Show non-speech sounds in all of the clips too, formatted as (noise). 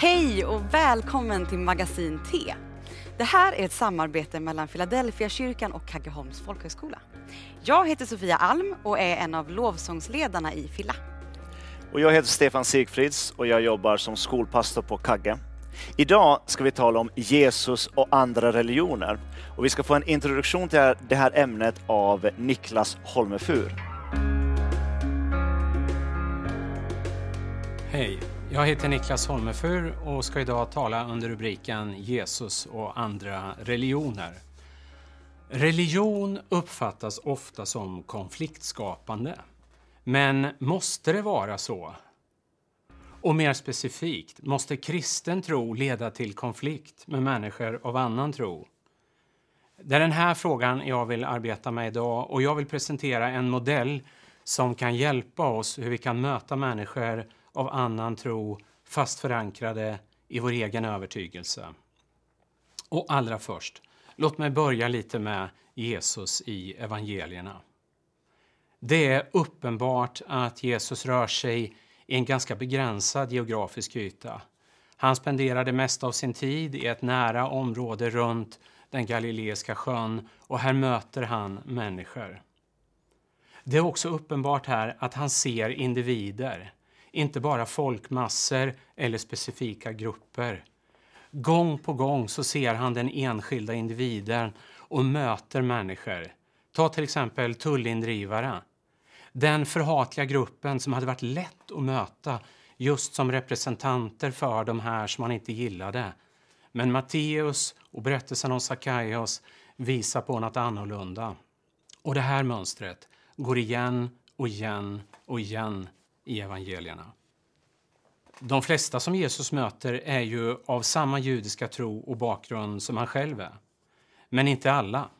Hej och välkommen till Magasin T. Det här är ett samarbete mellan Philadelphia kyrkan och Kaggeholms folkhögskola. Jag heter Sofia Alm och är en av lovsångsledarna i Filla. Och jag heter Stefan Sigfrids och jag jobbar som skolpastor på Kagge. Idag ska vi tala om Jesus och andra religioner. Och vi ska få en introduktion till det här ämnet av Niklas Holmefur. Hej, jag heter Niklas Holmefur och ska idag tala under rubriken Jesus och andra religioner. Religion uppfattas ofta som konfliktskapande. Men måste det vara så? Och mer specifikt, måste kristen tro leda till konflikt med människor av annan tro? Det är den här frågan jag vill arbeta med idag och jag vill presentera en modell som kan hjälpa oss hur vi kan möta människor av annan tro fast förankrade i vår egen övertygelse. Och allra först, låt mig börja lite med Jesus i evangelierna. Det är uppenbart att Jesus rör sig i en ganska begränsad geografisk yta. Han spenderar det mesta av sin tid i ett nära område runt den galileiska sjön och här möter han människor. Det är också uppenbart här att han ser individer, inte bara folkmassor eller specifika grupper. Gång på gång så ser han den enskilda individen och möter människor. Ta till exempel tullindrivare. Den förhatliga gruppen som hade varit lätt att möta just som representanter för de här som man inte gillade. Men Matteus och berättelsen om Sackaios visar på något annorlunda. Och det här mönstret går igen och igen och igen i evangelierna. De flesta som Jesus möter är ju av samma judiska tro och bakgrund som han själv är. Men inte alla.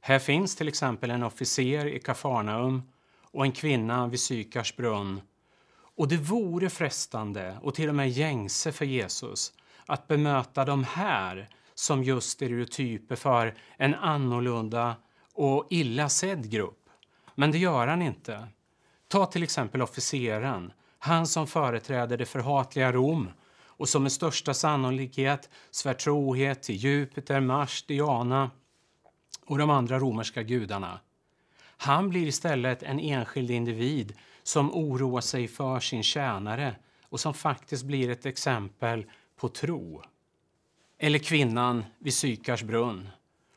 Här finns till exempel en officer i Kafarnaum och en kvinna vid Sykars brunn. Och det vore frestande och till och med gängse för Jesus att bemöta de här som just stereotyper för en annorlunda och illa sedd grupp. Men det gör han inte. Ta till exempel officeren, han som företräder det förhatliga Rom och som med största sannolikhet svär trohet till Jupiter, Mars, Diana och de andra romerska gudarna. Han blir istället en enskild individ som oroar sig för sin tjänare och som faktiskt blir ett exempel på tro. Eller kvinnan vid Sykars brunn.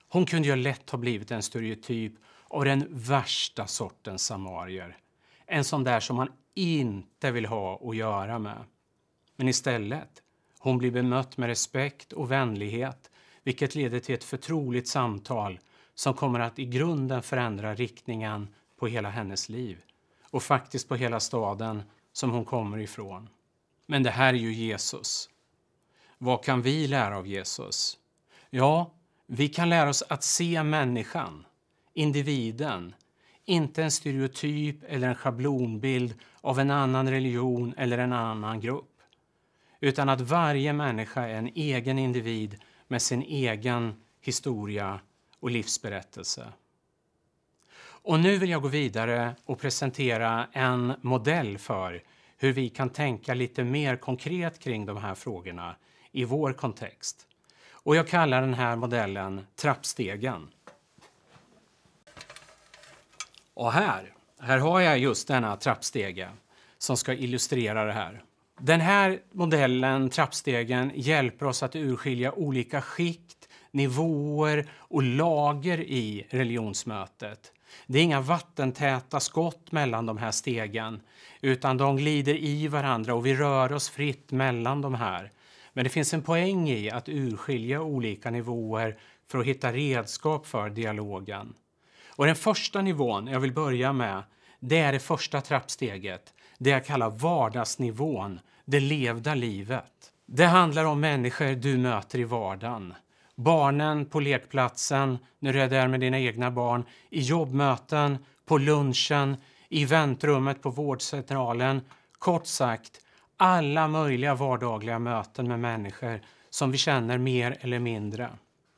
Hon kunde ju lätt ha blivit en stereotyp av den värsta sortens samarier. En sån där som man inte vill ha att göra med. Men istället, hon blir bemött med respekt och vänlighet vilket leder till ett förtroligt samtal som kommer att i grunden förändra riktningen på hela hennes liv och faktiskt på hela staden som hon kommer ifrån. Men det här är ju Jesus. Vad kan vi lära av Jesus? Ja, vi kan lära oss att se människan, individen, inte en stereotyp eller en schablonbild av en annan religion eller en annan grupp. Utan att varje människa är en egen individ med sin egen historia och livsberättelse. Och nu vill jag gå vidare och presentera en modell för hur vi kan tänka lite mer konkret kring de här frågorna i vår kontext. Och jag kallar den här modellen trappstegen. Och här, här har jag just denna trappstege som ska illustrera det här. Den här modellen, trappstegen, hjälper oss att urskilja olika skikt, nivåer och lager i religionsmötet. Det är inga vattentäta skott mellan de här stegen utan de glider i varandra och vi rör oss fritt mellan de här. Men det finns en poäng i att urskilja olika nivåer för att hitta redskap för dialogen. Och den första nivån jag vill börja med, det är det första trappsteget. Det jag kallar vardagsnivån, det levda livet. Det handlar om människor du möter i vardagen. Barnen på lekplatsen, när du är där med dina egna barn, i jobbmöten, på lunchen, i väntrummet på vårdcentralen. Kort sagt, alla möjliga vardagliga möten med människor som vi känner mer eller mindre.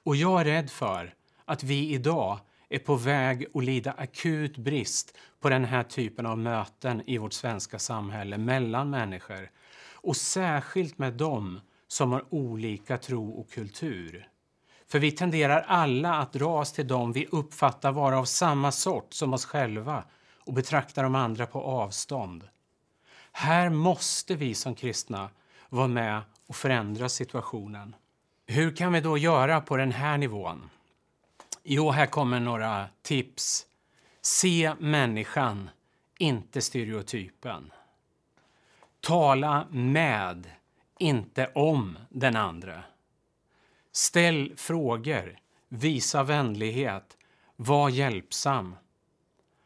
Och jag är rädd för att vi idag är på väg att lida akut brist på den här typen av möten i vårt svenska samhälle mellan människor. Och särskilt med dem som har olika tro och kultur. För vi tenderar alla att dras till dem vi uppfattar vara av samma sort som oss själva och betraktar de andra på avstånd. Här måste vi som kristna vara med och förändra situationen. Hur kan vi då göra på den här nivån? Jo, här kommer några tips. Se människan, inte stereotypen. Tala med, inte om den andra. Ställ frågor, visa vänlighet, var hjälpsam.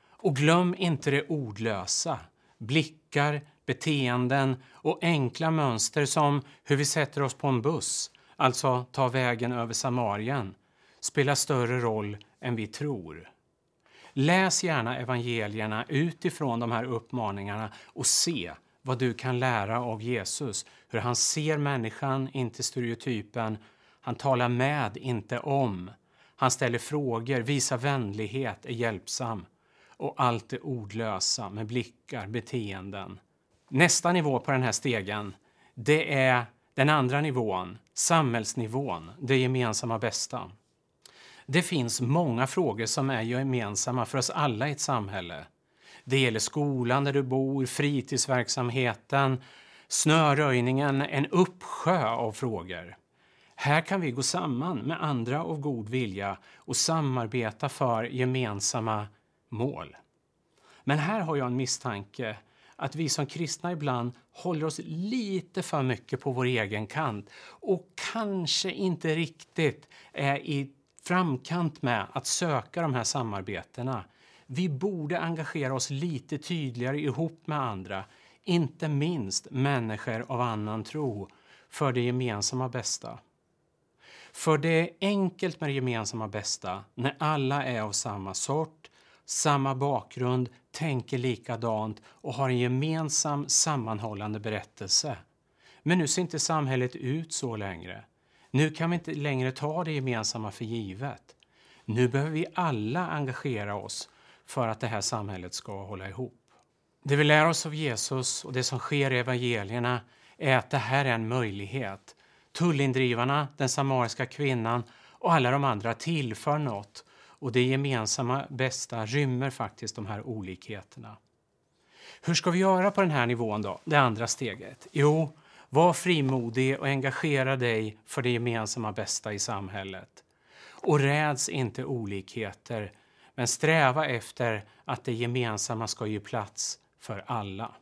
Och glöm inte det ordlösa, blickar, beteenden och enkla mönster som hur vi sätter oss på en buss, alltså ta vägen över Samarien, spelar större roll än vi tror. Läs gärna evangelierna utifrån de här uppmaningarna och se vad du kan lära av Jesus, hur han ser människan, inte stereotypen. Han talar med, inte om. Han ställer frågor, visar vänlighet, är hjälpsam. Och allt det ordlösa med blickar, beteenden. Nästa nivå på den här stegen, det är den andra nivån, samhällsnivån, det gemensamma bästa. Det finns många frågor som är gemensamma för oss alla i ett samhälle. Det gäller skolan där du bor, fritidsverksamheten, snöröjningen, en uppsjö av frågor. Här kan vi gå samman med andra av god vilja och samarbeta för gemensamma mål. Men här har jag en misstanke att vi som kristna ibland håller oss lite för mycket på vår egen kant och kanske inte riktigt är i framkant med att söka de här samarbetena. Vi borde engagera oss lite tydligare ihop med andra, inte minst människor av annan tro, för det gemensamma bästa. För det är enkelt med det gemensamma bästa när alla är av samma sort, samma bakgrund, tänker likadant och har en gemensam sammanhållande berättelse. Men nu ser inte samhället ut så längre. Nu kan vi inte längre ta det gemensamma för givet. Nu behöver vi alla engagera oss för att det här samhället ska hålla ihop. Det vi lär oss av Jesus och det som sker i evangelierna är att det här är en möjlighet. Tullindrivarna, den samariska kvinnan och alla de andra tillför något och det gemensamma bästa rymmer faktiskt de här olikheterna. Hur ska vi göra på den här nivån då, det andra steget? Jo, var frimodig och engagera dig för det gemensamma bästa i samhället. Och räds inte olikheter, men sträva efter att det gemensamma ska ge plats för alla.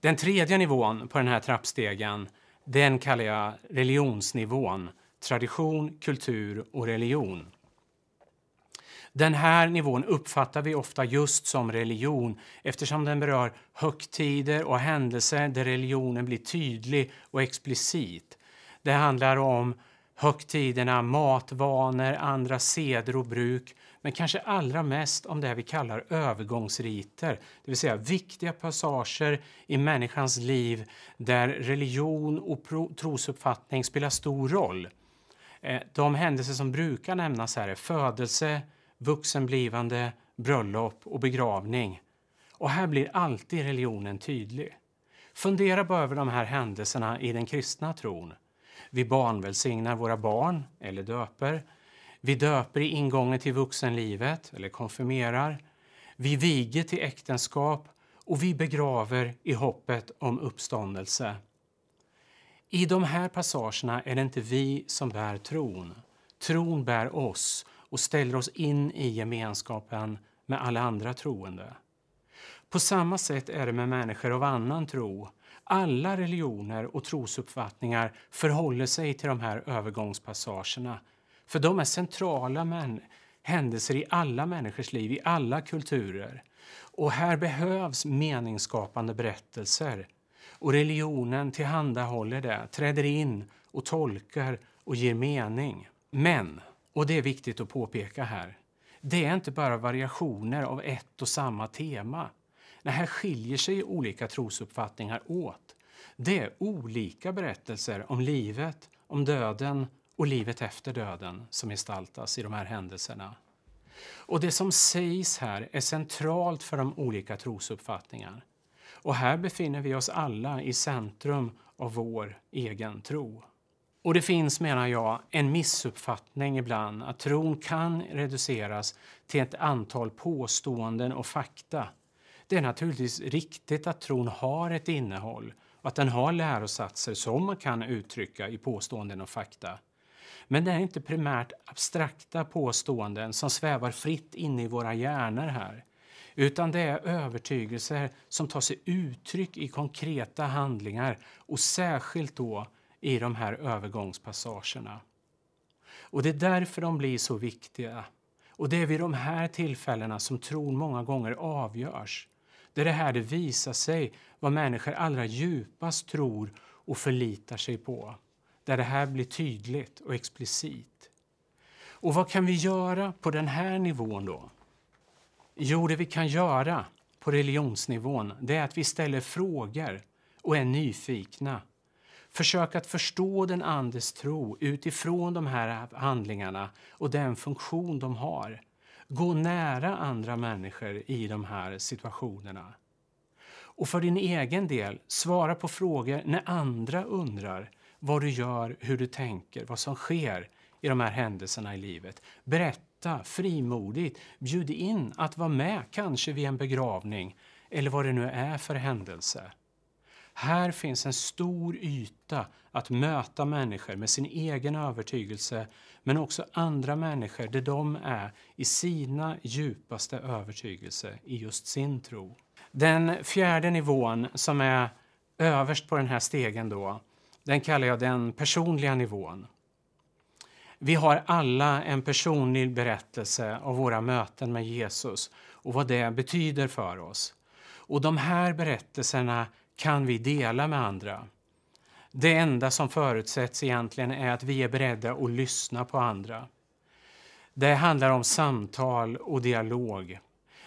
Den tredje nivån på den här trappstegen, den kallar jag religionsnivån. Tradition, kultur och religion. Den här nivån uppfattar vi ofta just som religion eftersom den berör högtider och händelser där religionen blir tydlig och explicit. Det handlar om högtiderna, matvanor, andra seder och bruk men kanske allra mest om det vi kallar övergångsriter, det vill säga viktiga passager i människans liv där religion och trosuppfattning spelar stor roll. Eh, de händelser som brukar nämnas här är födelse, vuxenblivande, bröllop och begravning. Och här blir alltid religionen tydlig. Fundera bara över de här händelserna i den kristna tron. Vi barnvälsignar våra barn, eller döper. Vi döper i ingången till vuxenlivet, eller konfirmerar. Vi viger till äktenskap och vi begraver i hoppet om uppståndelse. I de här passagerna är det inte vi som bär tron. Tron bär oss och ställer oss in i gemenskapen med alla andra troende. På samma sätt är det med människor av annan tro. Alla religioner och trosuppfattningar förhåller sig till de här övergångspassagerna. För de är centrala män händelser i alla människors liv, i alla kulturer. Och här behövs meningsskapande berättelser. Och religionen tillhandahåller det, träder in och tolkar och ger mening. Men och det är viktigt att påpeka här. Det är inte bara variationer av ett och samma tema. Nej, här skiljer sig olika trosuppfattningar åt. Det är olika berättelser om livet, om döden och livet efter döden som gestaltas i de här händelserna. Och det som sägs här är centralt för de olika trosuppfattningarna. Och här befinner vi oss alla i centrum av vår egen tro. Och det finns, menar jag, en missuppfattning ibland att tron kan reduceras till ett antal påståenden och fakta. Det är naturligtvis riktigt att tron har ett innehåll och att den har lärosatser som man kan uttrycka i påståenden och fakta. Men det är inte primärt abstrakta påståenden som svävar fritt inne i våra hjärnor här utan det är övertygelser som tar sig uttryck i konkreta handlingar och särskilt då i de här övergångspassagerna. Och det är därför de blir så viktiga. Och det är vid de här tillfällena som tron många gånger avgörs. Det är det här det visar sig vad människor allra djupast tror och förlitar sig på. Där det här blir tydligt och explicit. Och vad kan vi göra på den här nivån då? Jo, det vi kan göra på religionsnivån det är att vi ställer frågor och är nyfikna. Försök att förstå den andes tro utifrån de här handlingarna och den funktion de har. Gå nära andra människor i de här situationerna. Och för din egen del, svara på frågor när andra undrar vad du gör, hur du tänker, vad som sker i de här händelserna i livet. Berätta frimodigt, bjud in att vara med, kanske vid en begravning eller vad det nu är för händelse. Här finns en stor yta att möta människor med sin egen övertygelse men också andra människor där de är i sina djupaste övertygelse i just sin tro. Den fjärde nivån som är överst på den här stegen då, den kallar jag den personliga nivån. Vi har alla en personlig berättelse av våra möten med Jesus och vad det betyder för oss. Och de här berättelserna kan vi dela med andra. Det enda som förutsätts egentligen är att vi är beredda att lyssna på andra. Det handlar om samtal och dialog.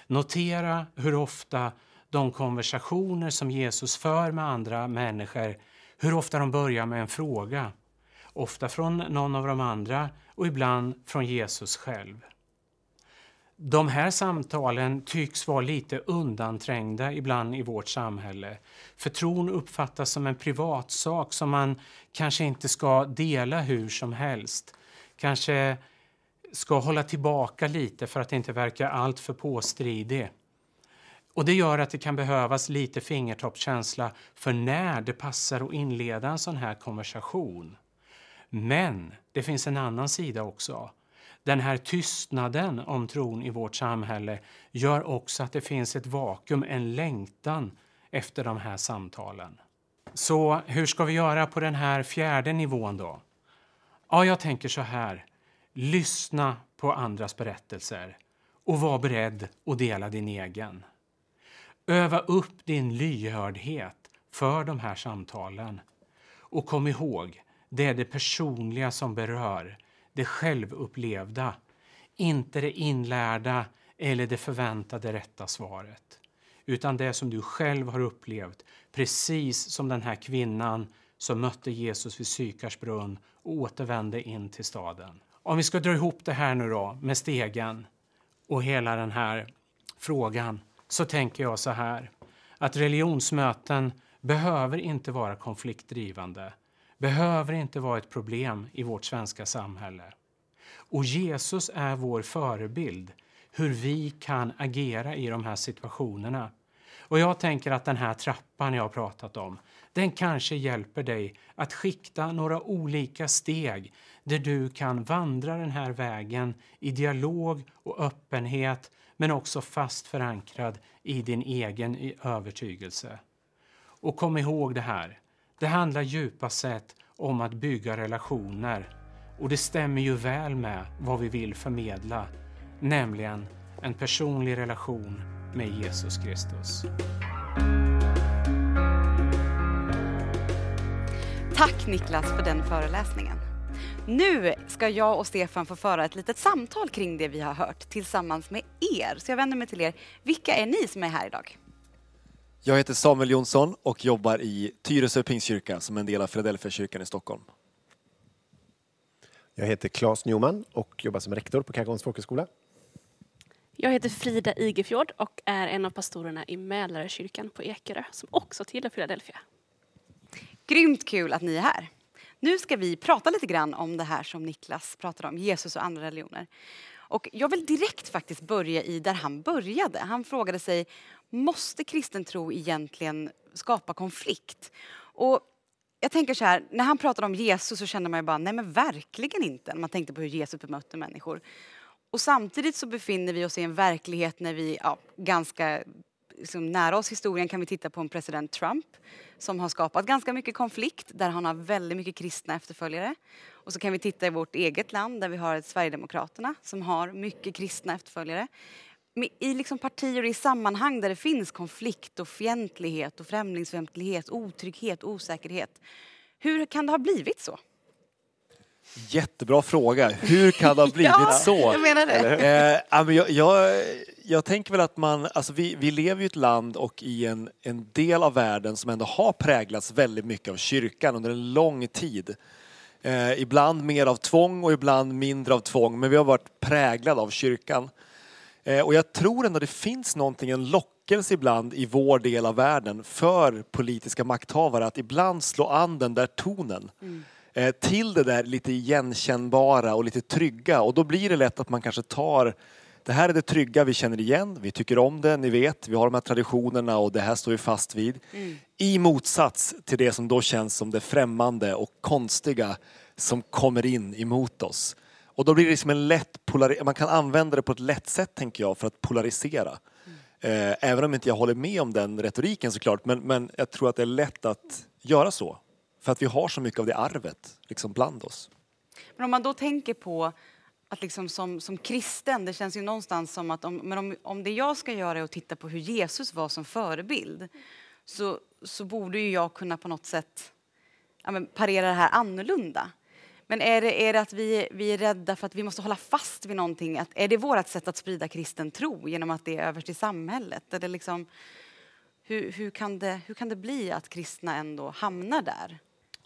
Notera hur ofta de konversationer som Jesus för med andra människor, hur ofta de börjar med en fråga. Ofta från någon av de andra och ibland från Jesus själv. De här samtalen tycks vara lite undanträngda ibland i vårt samhälle. För tron uppfattas som en privatsak som man kanske inte ska dela hur som helst. Kanske ska hålla tillbaka lite för att inte verka alltför påstridig. Och det gör att det kan behövas lite fingertoppskänsla för när det passar att inleda en sån här konversation. Men det finns en annan sida också. Den här tystnaden om tron i vårt samhälle gör också att det finns ett vakuum, en längtan efter de här samtalen. Så hur ska vi göra på den här fjärde nivån då? Ja, jag tänker så här. Lyssna på andras berättelser och var beredd att dela din egen. Öva upp din lyhördhet för de här samtalen. Och kom ihåg, det är det personliga som berör det självupplevda, inte det inlärda eller det förväntade rätta svaret. Utan det som du själv har upplevt, precis som den här kvinnan som mötte Jesus vid Sykars brunn och återvände in till staden. Om vi ska dra ihop det här nu då med stegen och hela den här frågan så tänker jag så här att religionsmöten behöver inte vara konfliktdrivande behöver inte vara ett problem i vårt svenska samhälle. Och Jesus är vår förebild, hur vi kan agera i de här situationerna. Och jag tänker att den här trappan jag har pratat om, den kanske hjälper dig att skikta några olika steg där du kan vandra den här vägen i dialog och öppenhet men också fast förankrad i din egen övertygelse. Och kom ihåg det här, det handlar djupast sett om att bygga relationer och det stämmer ju väl med vad vi vill förmedla, nämligen en personlig relation med Jesus Kristus. Tack Niklas för den föreläsningen. Nu ska jag och Stefan få föra ett litet samtal kring det vi har hört tillsammans med er. Så jag vänder mig till er. Vilka är ni som är här idag? Jag heter Samuel Jonsson och jobbar i Tyresö Pingstkyrka som en del av Philadelphia i Stockholm. Jag heter Claes Newman och jobbar som rektor på Kaggeholms folkhögskola. Jag heter Frida Igefjord och är en av pastorerna i Mälarkyrkan på Ekerö som också tillhör Philadelphia. Grymt kul att ni är här. Nu ska vi prata lite grann om det här som Niklas pratade om, Jesus och andra religioner. Och jag vill direkt faktiskt börja i där han började. Han frågade sig, måste kristen tro egentligen skapa konflikt? Och jag tänker så här, när han pratade om Jesus så kände man ju bara, nej men verkligen inte, när man tänkte på hur Jesus bemötte människor. Och samtidigt så befinner vi oss i en verklighet när vi, ja, ganska liksom nära oss historien kan vi titta på en president Trump som har skapat ganska mycket konflikt där han har väldigt mycket kristna efterföljare. Och så kan vi titta i vårt eget land där vi har Sverigedemokraterna som har mycket kristna efterföljare. I liksom partier och i sammanhang där det finns konflikt och fientlighet och främlingsfientlighet, otrygghet, osäkerhet. Hur kan det ha blivit så? Jättebra fråga. Hur kan det ha (laughs) blivit ja, så? Jag menar det. Eh, jag, jag, jag tänker väl att man, alltså vi, vi lever i ett land och i en, en del av världen som ändå har präglats väldigt mycket av kyrkan under en lång tid. Eh, ibland mer av tvång och ibland mindre av tvång, men vi har varit präglade av kyrkan. Eh, och jag tror ändå det finns någonting, en lockelse ibland i vår del av världen för politiska makthavare att ibland slå an den där tonen. Mm Eh, till det där lite igenkännbara och lite trygga. Och då blir det lätt att man kanske tar det här är det trygga vi känner igen, vi tycker om det, ni vet, vi har de här traditionerna och det här står vi fast vid. Mm. I motsats till det som då känns som det främmande och konstiga som kommer in emot oss. Och då blir det liksom en lätt polarisering, man kan använda det på ett lätt sätt tänker jag för att polarisera. Mm. Eh, även om inte jag håller med om den retoriken såklart, men, men jag tror att det är lätt att göra så. För att vi har så mycket av det arvet liksom bland oss. Men om man då tänker på att liksom som, som kristen, det känns ju någonstans som att om, men om, om det jag ska göra är att titta på hur Jesus var som förebild så, så borde ju jag kunna på något sätt ja, men parera det här annorlunda. Men är det, är det att vi, vi är rädda för att vi måste hålla fast vid någonting? Att, är det vårt sätt att sprida kristen tro genom att det är överst i samhället? Eller liksom, hur, hur, kan det, hur kan det bli att kristna ändå hamnar där?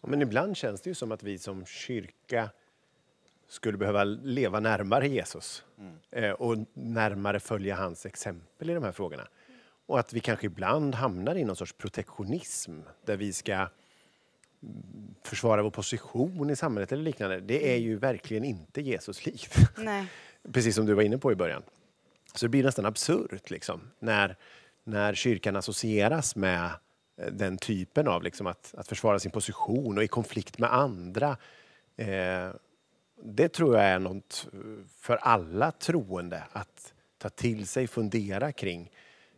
Men ibland känns det ju som att vi som kyrka skulle behöva leva närmare Jesus mm. och närmare följa hans exempel i de här frågorna. Och att vi kanske ibland hamnar i någon sorts protektionism där vi ska mm, försvara vår position i samhället eller liknande. Det är ju verkligen inte Jesus likt. (laughs) Precis som du var inne på i början. Så det blir nästan absurt liksom, när, när kyrkan associeras med Eh, den typen av liksom att, att försvara sin position och i konflikt med andra. Eh, det tror jag är något för alla troende att ta till sig, fundera kring.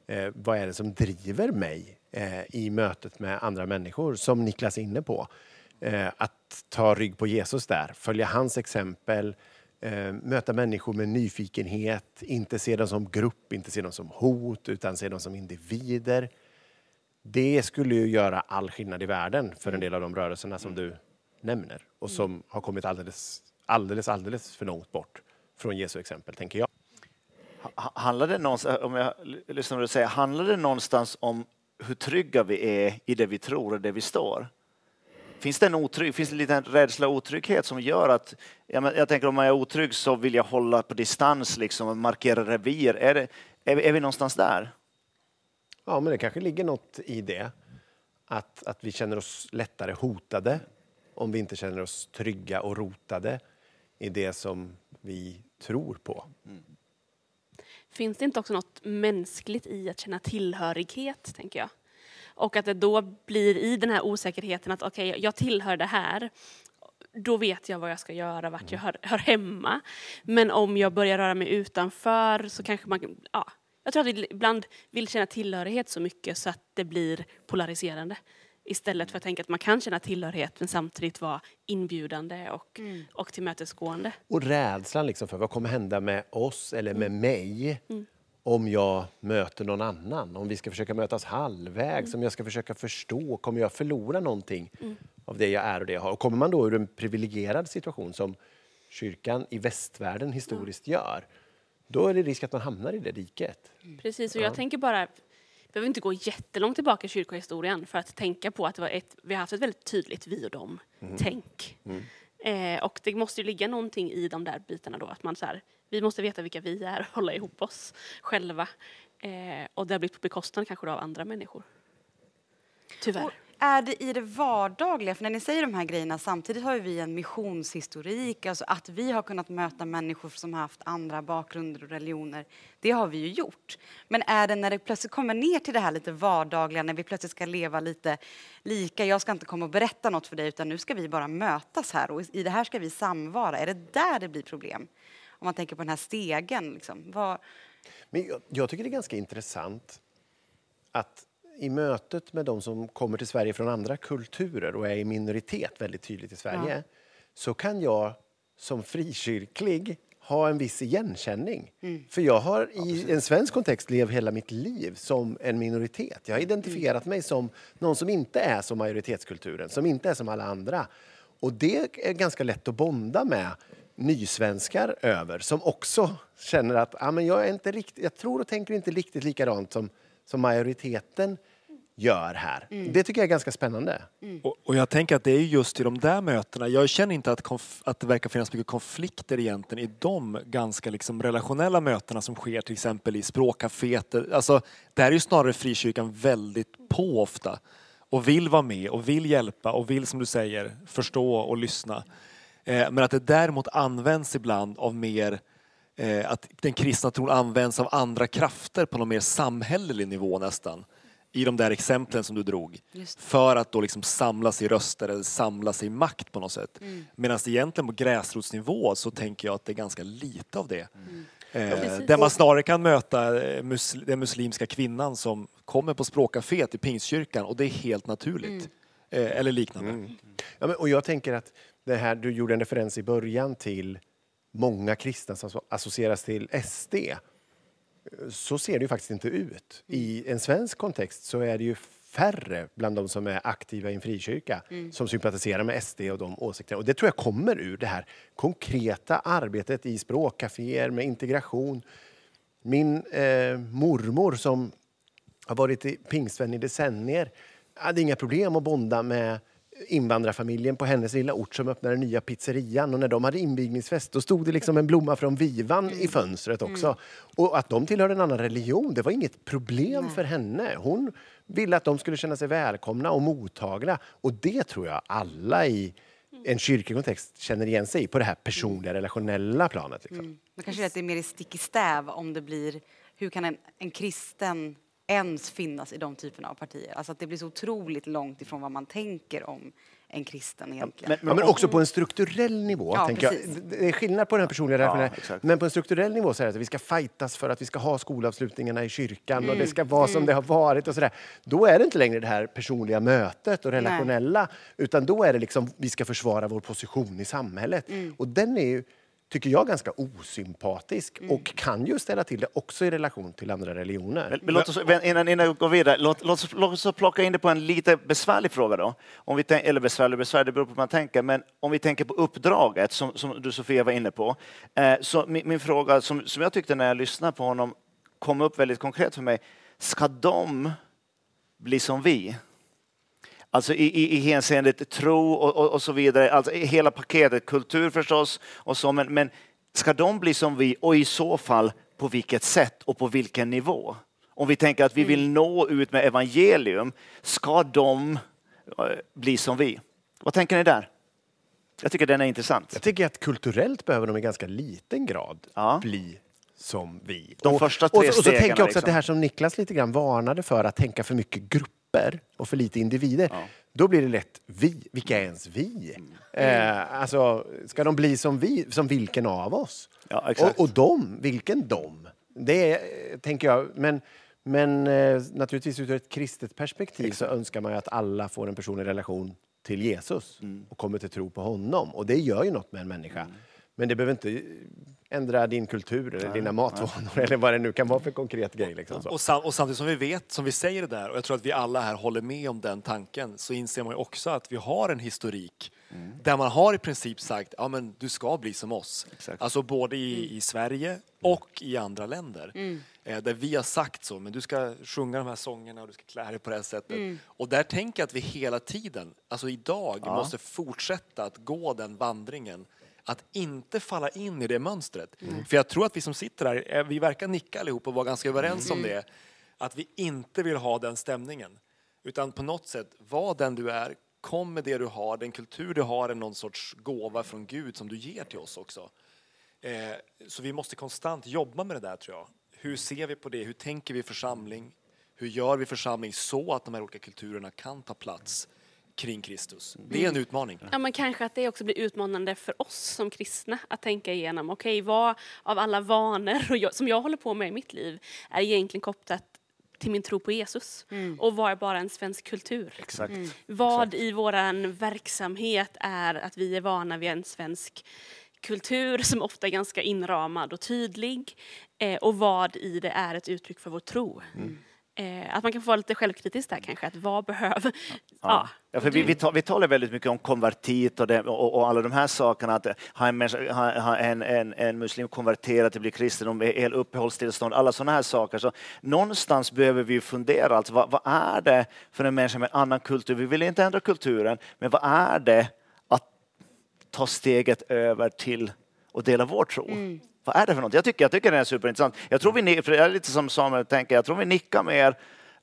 Eh, vad är det som driver mig eh, i mötet med andra människor, som Niklas är inne på. Eh, att ta rygg på Jesus där, följa hans exempel, eh, möta människor med nyfikenhet, inte se dem som grupp, inte se dem som hot, utan se dem som individer. Det skulle ju göra all skillnad i världen för en del av de rörelserna som du nämner och som har kommit alldeles, alldeles, alldeles för långt bort från Jesu exempel, tänker jag. Handlar det någonstans, om jag lyssnar på det säger, handlar det någonstans om hur trygga vi är i det vi tror och det vi står? Finns det en otrygg, finns det en rädsla och otrygghet som gör att, jag, jag tänker om man är otrygg så vill jag hålla på distans liksom och markera revir. Är, det, är, vi, är vi någonstans där? Ja, men det kanske ligger något i det. Att, att vi känner oss lättare hotade om vi inte känner oss trygga och rotade i det som vi tror på. Mm. Finns det inte också något mänskligt i att känna tillhörighet, tänker jag? Och att det då blir i den här osäkerheten att okej, okay, jag tillhör det här. Då vet jag vad jag ska göra, vart jag hör, hör, hemma. Men om jag börjar röra mig utanför så kanske man, ja, jag tror att vi ibland vill känna tillhörighet så mycket så att det blir polariserande. Istället för att tänka att man kan känna tillhörighet men samtidigt vara inbjudande och, mm. och tillmötesgående. Och rädslan liksom för vad kommer hända med oss eller med mm. mig mm. om jag möter någon annan. Om vi ska försöka mötas halvvägs, mm. om jag ska försöka förstå, kommer jag förlora någonting mm. av det jag är och det jag har? Och kommer man då ur en privilegierad situation som kyrkan i västvärlden historiskt gör, då är det risk att man hamnar i det diket. Precis, och jag ja. tänker bara, behöver inte gå jättelångt tillbaka i kyrkohistorien för att tänka på att det var ett, vi har haft ett väldigt tydligt vi och dem-tänk. Mm. Mm. Eh, och det måste ju ligga någonting i de där bitarna då, att man så här, vi måste veta vilka vi är och (laughs) hålla ihop oss själva. Eh, och det har blivit på bekostnad kanske av andra människor. Tyvärr. Och är det i det vardagliga? För när ni säger de här grejerna, samtidigt har ju vi en missionshistorik, alltså att vi har kunnat möta människor som har haft andra bakgrunder och religioner. Det har vi ju gjort. Men är det när det plötsligt kommer ner till det här lite vardagliga, när vi plötsligt ska leva lite lika, jag ska inte komma och berätta något för dig, utan nu ska vi bara mötas här och i det här ska vi samvara. Är det där det blir problem? Om man tänker på den här stegen, liksom. Vad... Men jag, jag tycker det är ganska intressant att i mötet med de som kommer till Sverige från andra kulturer och är i minoritet väldigt tydligt i Sverige Ja. så kan jag som frikyrklig ha en viss igenkänning. För jag har i en svensk kontext levt hela mitt liv som en minoritet. Jag har identifierat mig som någon som inte är som majoritetskulturen, som inte är som alla andra. Och det är ganska lätt att bonda med nysvenskar över som också känner att ah, men jag, är inte riktigt, jag tror och tänker inte riktigt likadant som, som majoriteten gör här. Det tycker jag är ganska spännande. Och, och jag tänker att det är just i de där mötena, jag känner inte att, konf- att det verkar finnas mycket konflikter egentligen i de ganska liksom relationella mötena som sker till exempel i språkcaféet. Alltså, där är ju snarare frikyrkan väldigt på ofta och vill vara med och vill hjälpa och vill som du säger förstå och lyssna. Eh, men att det däremot används ibland av mer eh, att den kristna tron används av andra krafter på någon mer samhällelig nivå nästan. I de där exemplen som du drog. För att då liksom samla sig röster eller samla sig makt på något sätt. Mm. Medan egentligen på gräsrotsnivå så tänker jag att det är ganska lite av det. Mm. Eh, där man snarare kan möta eh, musl- den muslimska kvinnan som kommer på språkcaféet i Pingstkyrkan och det är helt naturligt. Mm. Eh, eller liknande. Ja, men, och jag tänker att det här, du gjorde en referens i början till många kristna som associeras till SD. Så ser det ju faktiskt inte ut. I en svensk kontext så är det ju färre bland de som är aktiva i en frikyrka som sympatiserar med SD och de åsikterna. Och det tror jag kommer ur det här konkreta arbetet i språkcaféer med integration. Min eh, mormor som har varit pingstvän i decennier hade inga problem att bonda med invandrarfamiljen på hennes lilla ort som öppnade den nya pizzerian. Och när de hade invigningsfest då stod det liksom en blomma från Vivan i fönstret också. Och att de tillhörde en annan religion, det var inget problem för henne. Hon ville att de skulle känna sig välkomna och mottagliga. Och det tror jag alla i en kyrklig kontext känner igen sig i på det här personliga, relationella planet. Liksom. Man kanske är att det är mer i stick i stäv om det blir, hur kan en, en kristen ens finnas i de typerna av partier? Alltså att det blir så otroligt långt ifrån vad man tänker om en kristen egentligen. Ja, men också på en strukturell nivå. Ja, tänker precis. jag. Det är skillnad på den personliga relationen. exakt. men på en strukturell nivå så är det att vi ska fightas för att vi ska ha skolavslutningarna i kyrkan och Mm. det ska vara som det har varit. och så där. Då är det inte längre det här personliga mötet och relationella utan då är det liksom vi ska försvara vår position i samhället. Mm. Och den är ju, tycker jag, ganska osympatisk Mm. och kan ju ställa till det också i relation till andra religioner. Men, men låt oss, innan, innan vi går vidare, låt, låt, oss, låt oss plocka in det på en lite besvärlig fråga då. Om vi tänk, eller besvärlig, besvärlig, det beror på hur man tänker. Men om vi tänker på uppdraget som, som du Sofia var inne på. Eh, så min, min fråga som, som jag tyckte när jag lyssnade på honom kom upp väldigt konkret för mig. Ska de bli som vi? Alltså i, i, i hänseendet tro och, och, och så vidare, alltså hela paketet, kultur förstås och så, men, men ska de bli som vi och i så fall på vilket sätt och på vilken nivå? Om vi tänker att vi vill nå ut med evangelium, ska de eh, bli som vi? Vad tänker ni där? Jag tycker den är intressant. Jag tycker att kulturellt behöver de i ganska liten grad Ja. bli som vi. De första tre och, så- och så tänker jag också att liksom. det här som Niklas lite grann varnade för, att tänka för mycket grupper och för lite individer. Då blir det lätt vi. Vilka är ens vi? Eh, alltså, ska de bli som vi? Som vilken av oss? Ja, exakt. och, och de, vilken de? Det är, tänker jag. Men, men eh, naturligtvis ur ett kristet perspektiv så önskar man ju att alla får en personlig relation till Jesus Mm. och kommer till tro på honom. Och det gör ju något med en människa. Men det behöver inte ändra din kultur eller dina matvanor eller vad det nu kan vara för konkret grej. Liksom så. Och, sam, och samtidigt som vi vet, som vi säger det där, och jag tror att vi alla här håller med om den tanken, så inser man ju också att vi har en historik där man har i princip sagt, ja men du ska bli som oss. Exakt. Alltså både i, i Sverige och i andra länder. Eh, där vi har sagt så, men du ska sjunga de här sångerna och du ska klä dig på det här sättet. Och där tänker jag att vi hela tiden, alltså idag, måste fortsätta att gå den vandringen att inte falla in i det mönstret. För jag tror att vi som sitter här, eh, vi verkar nicka allihop och vara ganska överens om det. Att vi inte vill ha den stämningen. Utan på något sätt, var den du är, kom med det du har, den kultur du har är någon sorts gåva från Gud som du ger till oss också. Eh, så vi måste konstant jobba med det där tror jag. Hur ser vi på det? Hur tänker vi församling? Hur gör vi församling så att de här olika kulturerna kan ta plats kring Kristus? Det är en utmaning. Ja, men kanske att det också blir utmanande för oss som kristna att tänka igenom, okej, vad av alla vanor som jag håller på med i mitt liv är egentligen kopplat till min tro på Jesus och vad är bara en svensk kultur? Exakt. Vad i våran verksamhet är att vi är vana vid en svensk kultur som ofta är ganska inramad och tydlig eh, och vad i det är ett uttryck för vår tro. Eh, att man kan få vara lite självkritisk där kanske, att vad behöver... Ja. Ja, för vi, vi, tal, vi talar väldigt mycket om konvertit och, det, och, och alla de här sakerna. Att ha en, människa- ha, ha en, en, en muslim konverterat till bli kristen, om hel uppehållstillstånd, alla sådana här saker. Så någonstans behöver vi fundera, alltså, vad, vad är det för en människa med en annan kultur? Vi vill inte ändra kulturen, men vad är det att ta steget över till att dela vår tro? Vad är det för något? Jag tycker, jag tycker det är superintressant. Jag tror vi, för jag är lite som Samuel tänker, jag tror vi nickar mer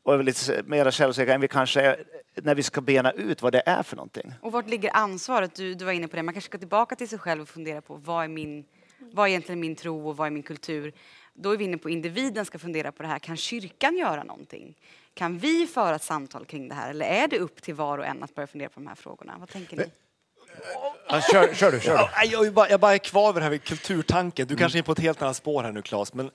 och är lite mer självsäkra än vi kanske är när vi ska bena ut vad det är för någonting. Och vart ligger ansvaret? Du, du var inne på det. Man kanske ska tillbaka till sig själv och fundera på vad är, min, vad är egentligen min tro och vad är min kultur? Då är vi inne på individen ska fundera på det här. Kan kyrkan göra någonting? Kan vi föra ett samtal kring det här? Eller är det upp till var och en att börja fundera på de här frågorna? Vad tänker ni? Ja, kör, kör du, kör du. Ja, jag, bara, jag bara är kvar vid det här med kulturtanken. Du kanske är på ett helt annat spår här nu Claes. Men,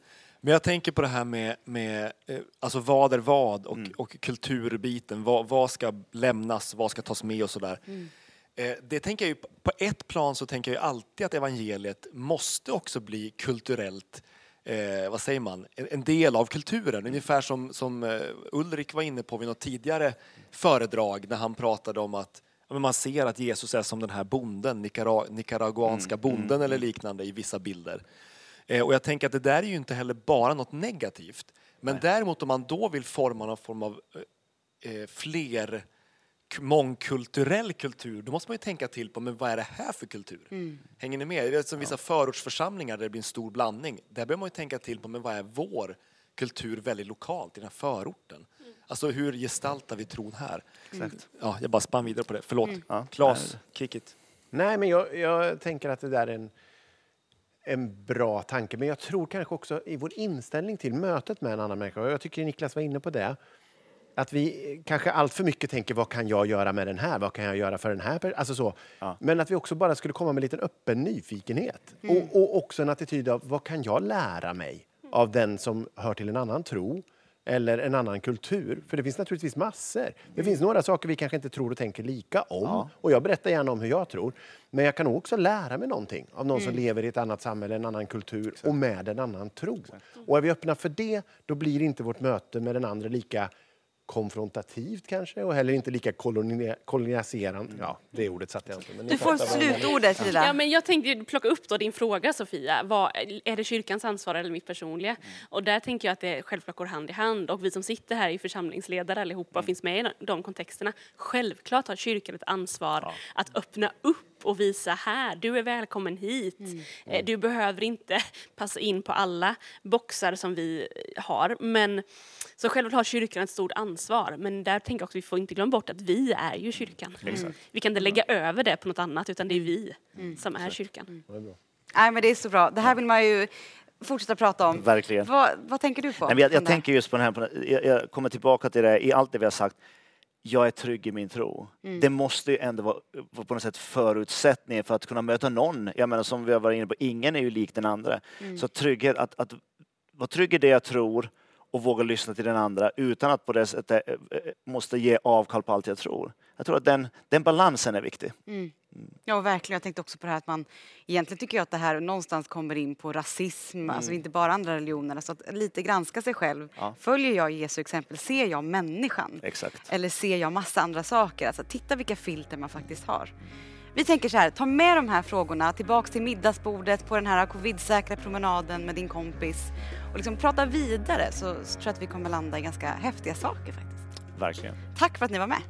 men jag tänker på det här med, med eh, alltså vad är vad och, och kulturbiten. Vad, vad ska lämnas, vad ska tas med och sådär. Eh, det tänker jag ju, på ett plan så tänker jag ju alltid att evangeliet måste också bli kulturellt eh, vad säger man, en, en del av kulturen. Ungefär som, som eh, Ulrik var inne på vid något tidigare föredrag när han pratade om att men man ser att Jesus är som den här bonden, Nicara, nicaraguanska bonden eller liknande i vissa bilder. Eh, och jag tänker att det där är ju inte heller bara något negativt. Men däremot om man då vill forma någon form av eh, eh, fler mångkulturell kultur, då måste man ju tänka till på men vad är det här för kultur? Hänger ni med? Det är som vissa förortsförsamlingar där det blir en stor blandning. Där behöver man ju tänka till på men vad är vår kultur väldigt lokalt i den här förorten? Alltså hur gestaltar vi tron här? Exakt. Ja, jag bara spann vidare på det. Förlåt. Ja. Claes, kick it. Nej, men jag, jag tänker att det där är en, en bra tanke. Men jag tror kanske också i vår inställning till mötet med en annan människa, och jag tycker Niklas var inne på det, att vi kanske allt för mycket tänker vad kan jag göra med den här, vad kan jag göra för den här alltså så. Men att vi också bara skulle komma med en liten öppen nyfikenhet. Och, och också en attityd av vad kan jag lära mig av den som hör till en annan tro eller en annan kultur. För det finns naturligtvis massor. Det finns några saker vi kanske inte tror och tänker lika om. Och jag berättar gärna om hur jag tror. Men jag kan också lära mig någonting av någon som lever i ett annat samhälle, en annan kultur och med en annan tro. Och är vi öppna för det, då blir inte vårt möte med den andra lika konfrontativt kanske och heller inte lika koloni- koloniserande. Ja, det ordet satte jag inte. Men Du får slutordet Frida. Ja, men jag tänkte plocka upp då din fråga Sofia. Vad, är det kyrkans ansvar eller mitt personliga? Och där tänker jag att det självklart går hand i hand. Och vi som sitter här är församlingsledare allihopa och finns med i de kontexterna. Självklart har kyrkan ett ansvar att öppna upp och visa här, du är välkommen hit. Eh, Du behöver inte passa in på alla boxar som vi har. Men så självklart har kyrkan ett stort ansvar. Men där tänker jag också att vi får inte glömma bort att vi är ju kyrkan. Vi kan inte lägga över det på något annat utan det är vi som är kyrkan. Nej, men det är så bra. Det här vill man ju fortsätta prata om. Verkligen. Vad, vad tänker du på? Nej, men jag, jag tänker just på den här, jag, jag kommer tillbaka till det i allt det vi har sagt. Jag är trygg i min tro. Det måste ju ändå vara, vara på något sätt förutsättningen för att kunna möta någon. Jag menar som vi har varit inne på, ingen är ju lik den andra. Så trygghet, att, att vara trygg i det jag tror och våga lyssna till den andra utan att på det sättet eh, eh, måste ge avkall på allt jag tror. Jag tror att den, den balansen är viktig. Ja, verkligen. Jag tänkte också på det här att man egentligen tycker jag att det här någonstans kommer in på rasism, alltså inte bara andra religioner. Så att lite granska sig själv. Ja. Följer jag Jesu exempel? Ser jag människan? Exakt. Eller ser jag massa andra saker? Alltså titta vilka filter man faktiskt har. Vi tänker så här, ta med de här frågorna tillbaks till middagsbordet på den här covid-säkra promenaden med din kompis och liksom prata vidare så, tror jag att vi kommer landa i ganska häftiga saker faktiskt. Verkligen. Tack för att ni var med.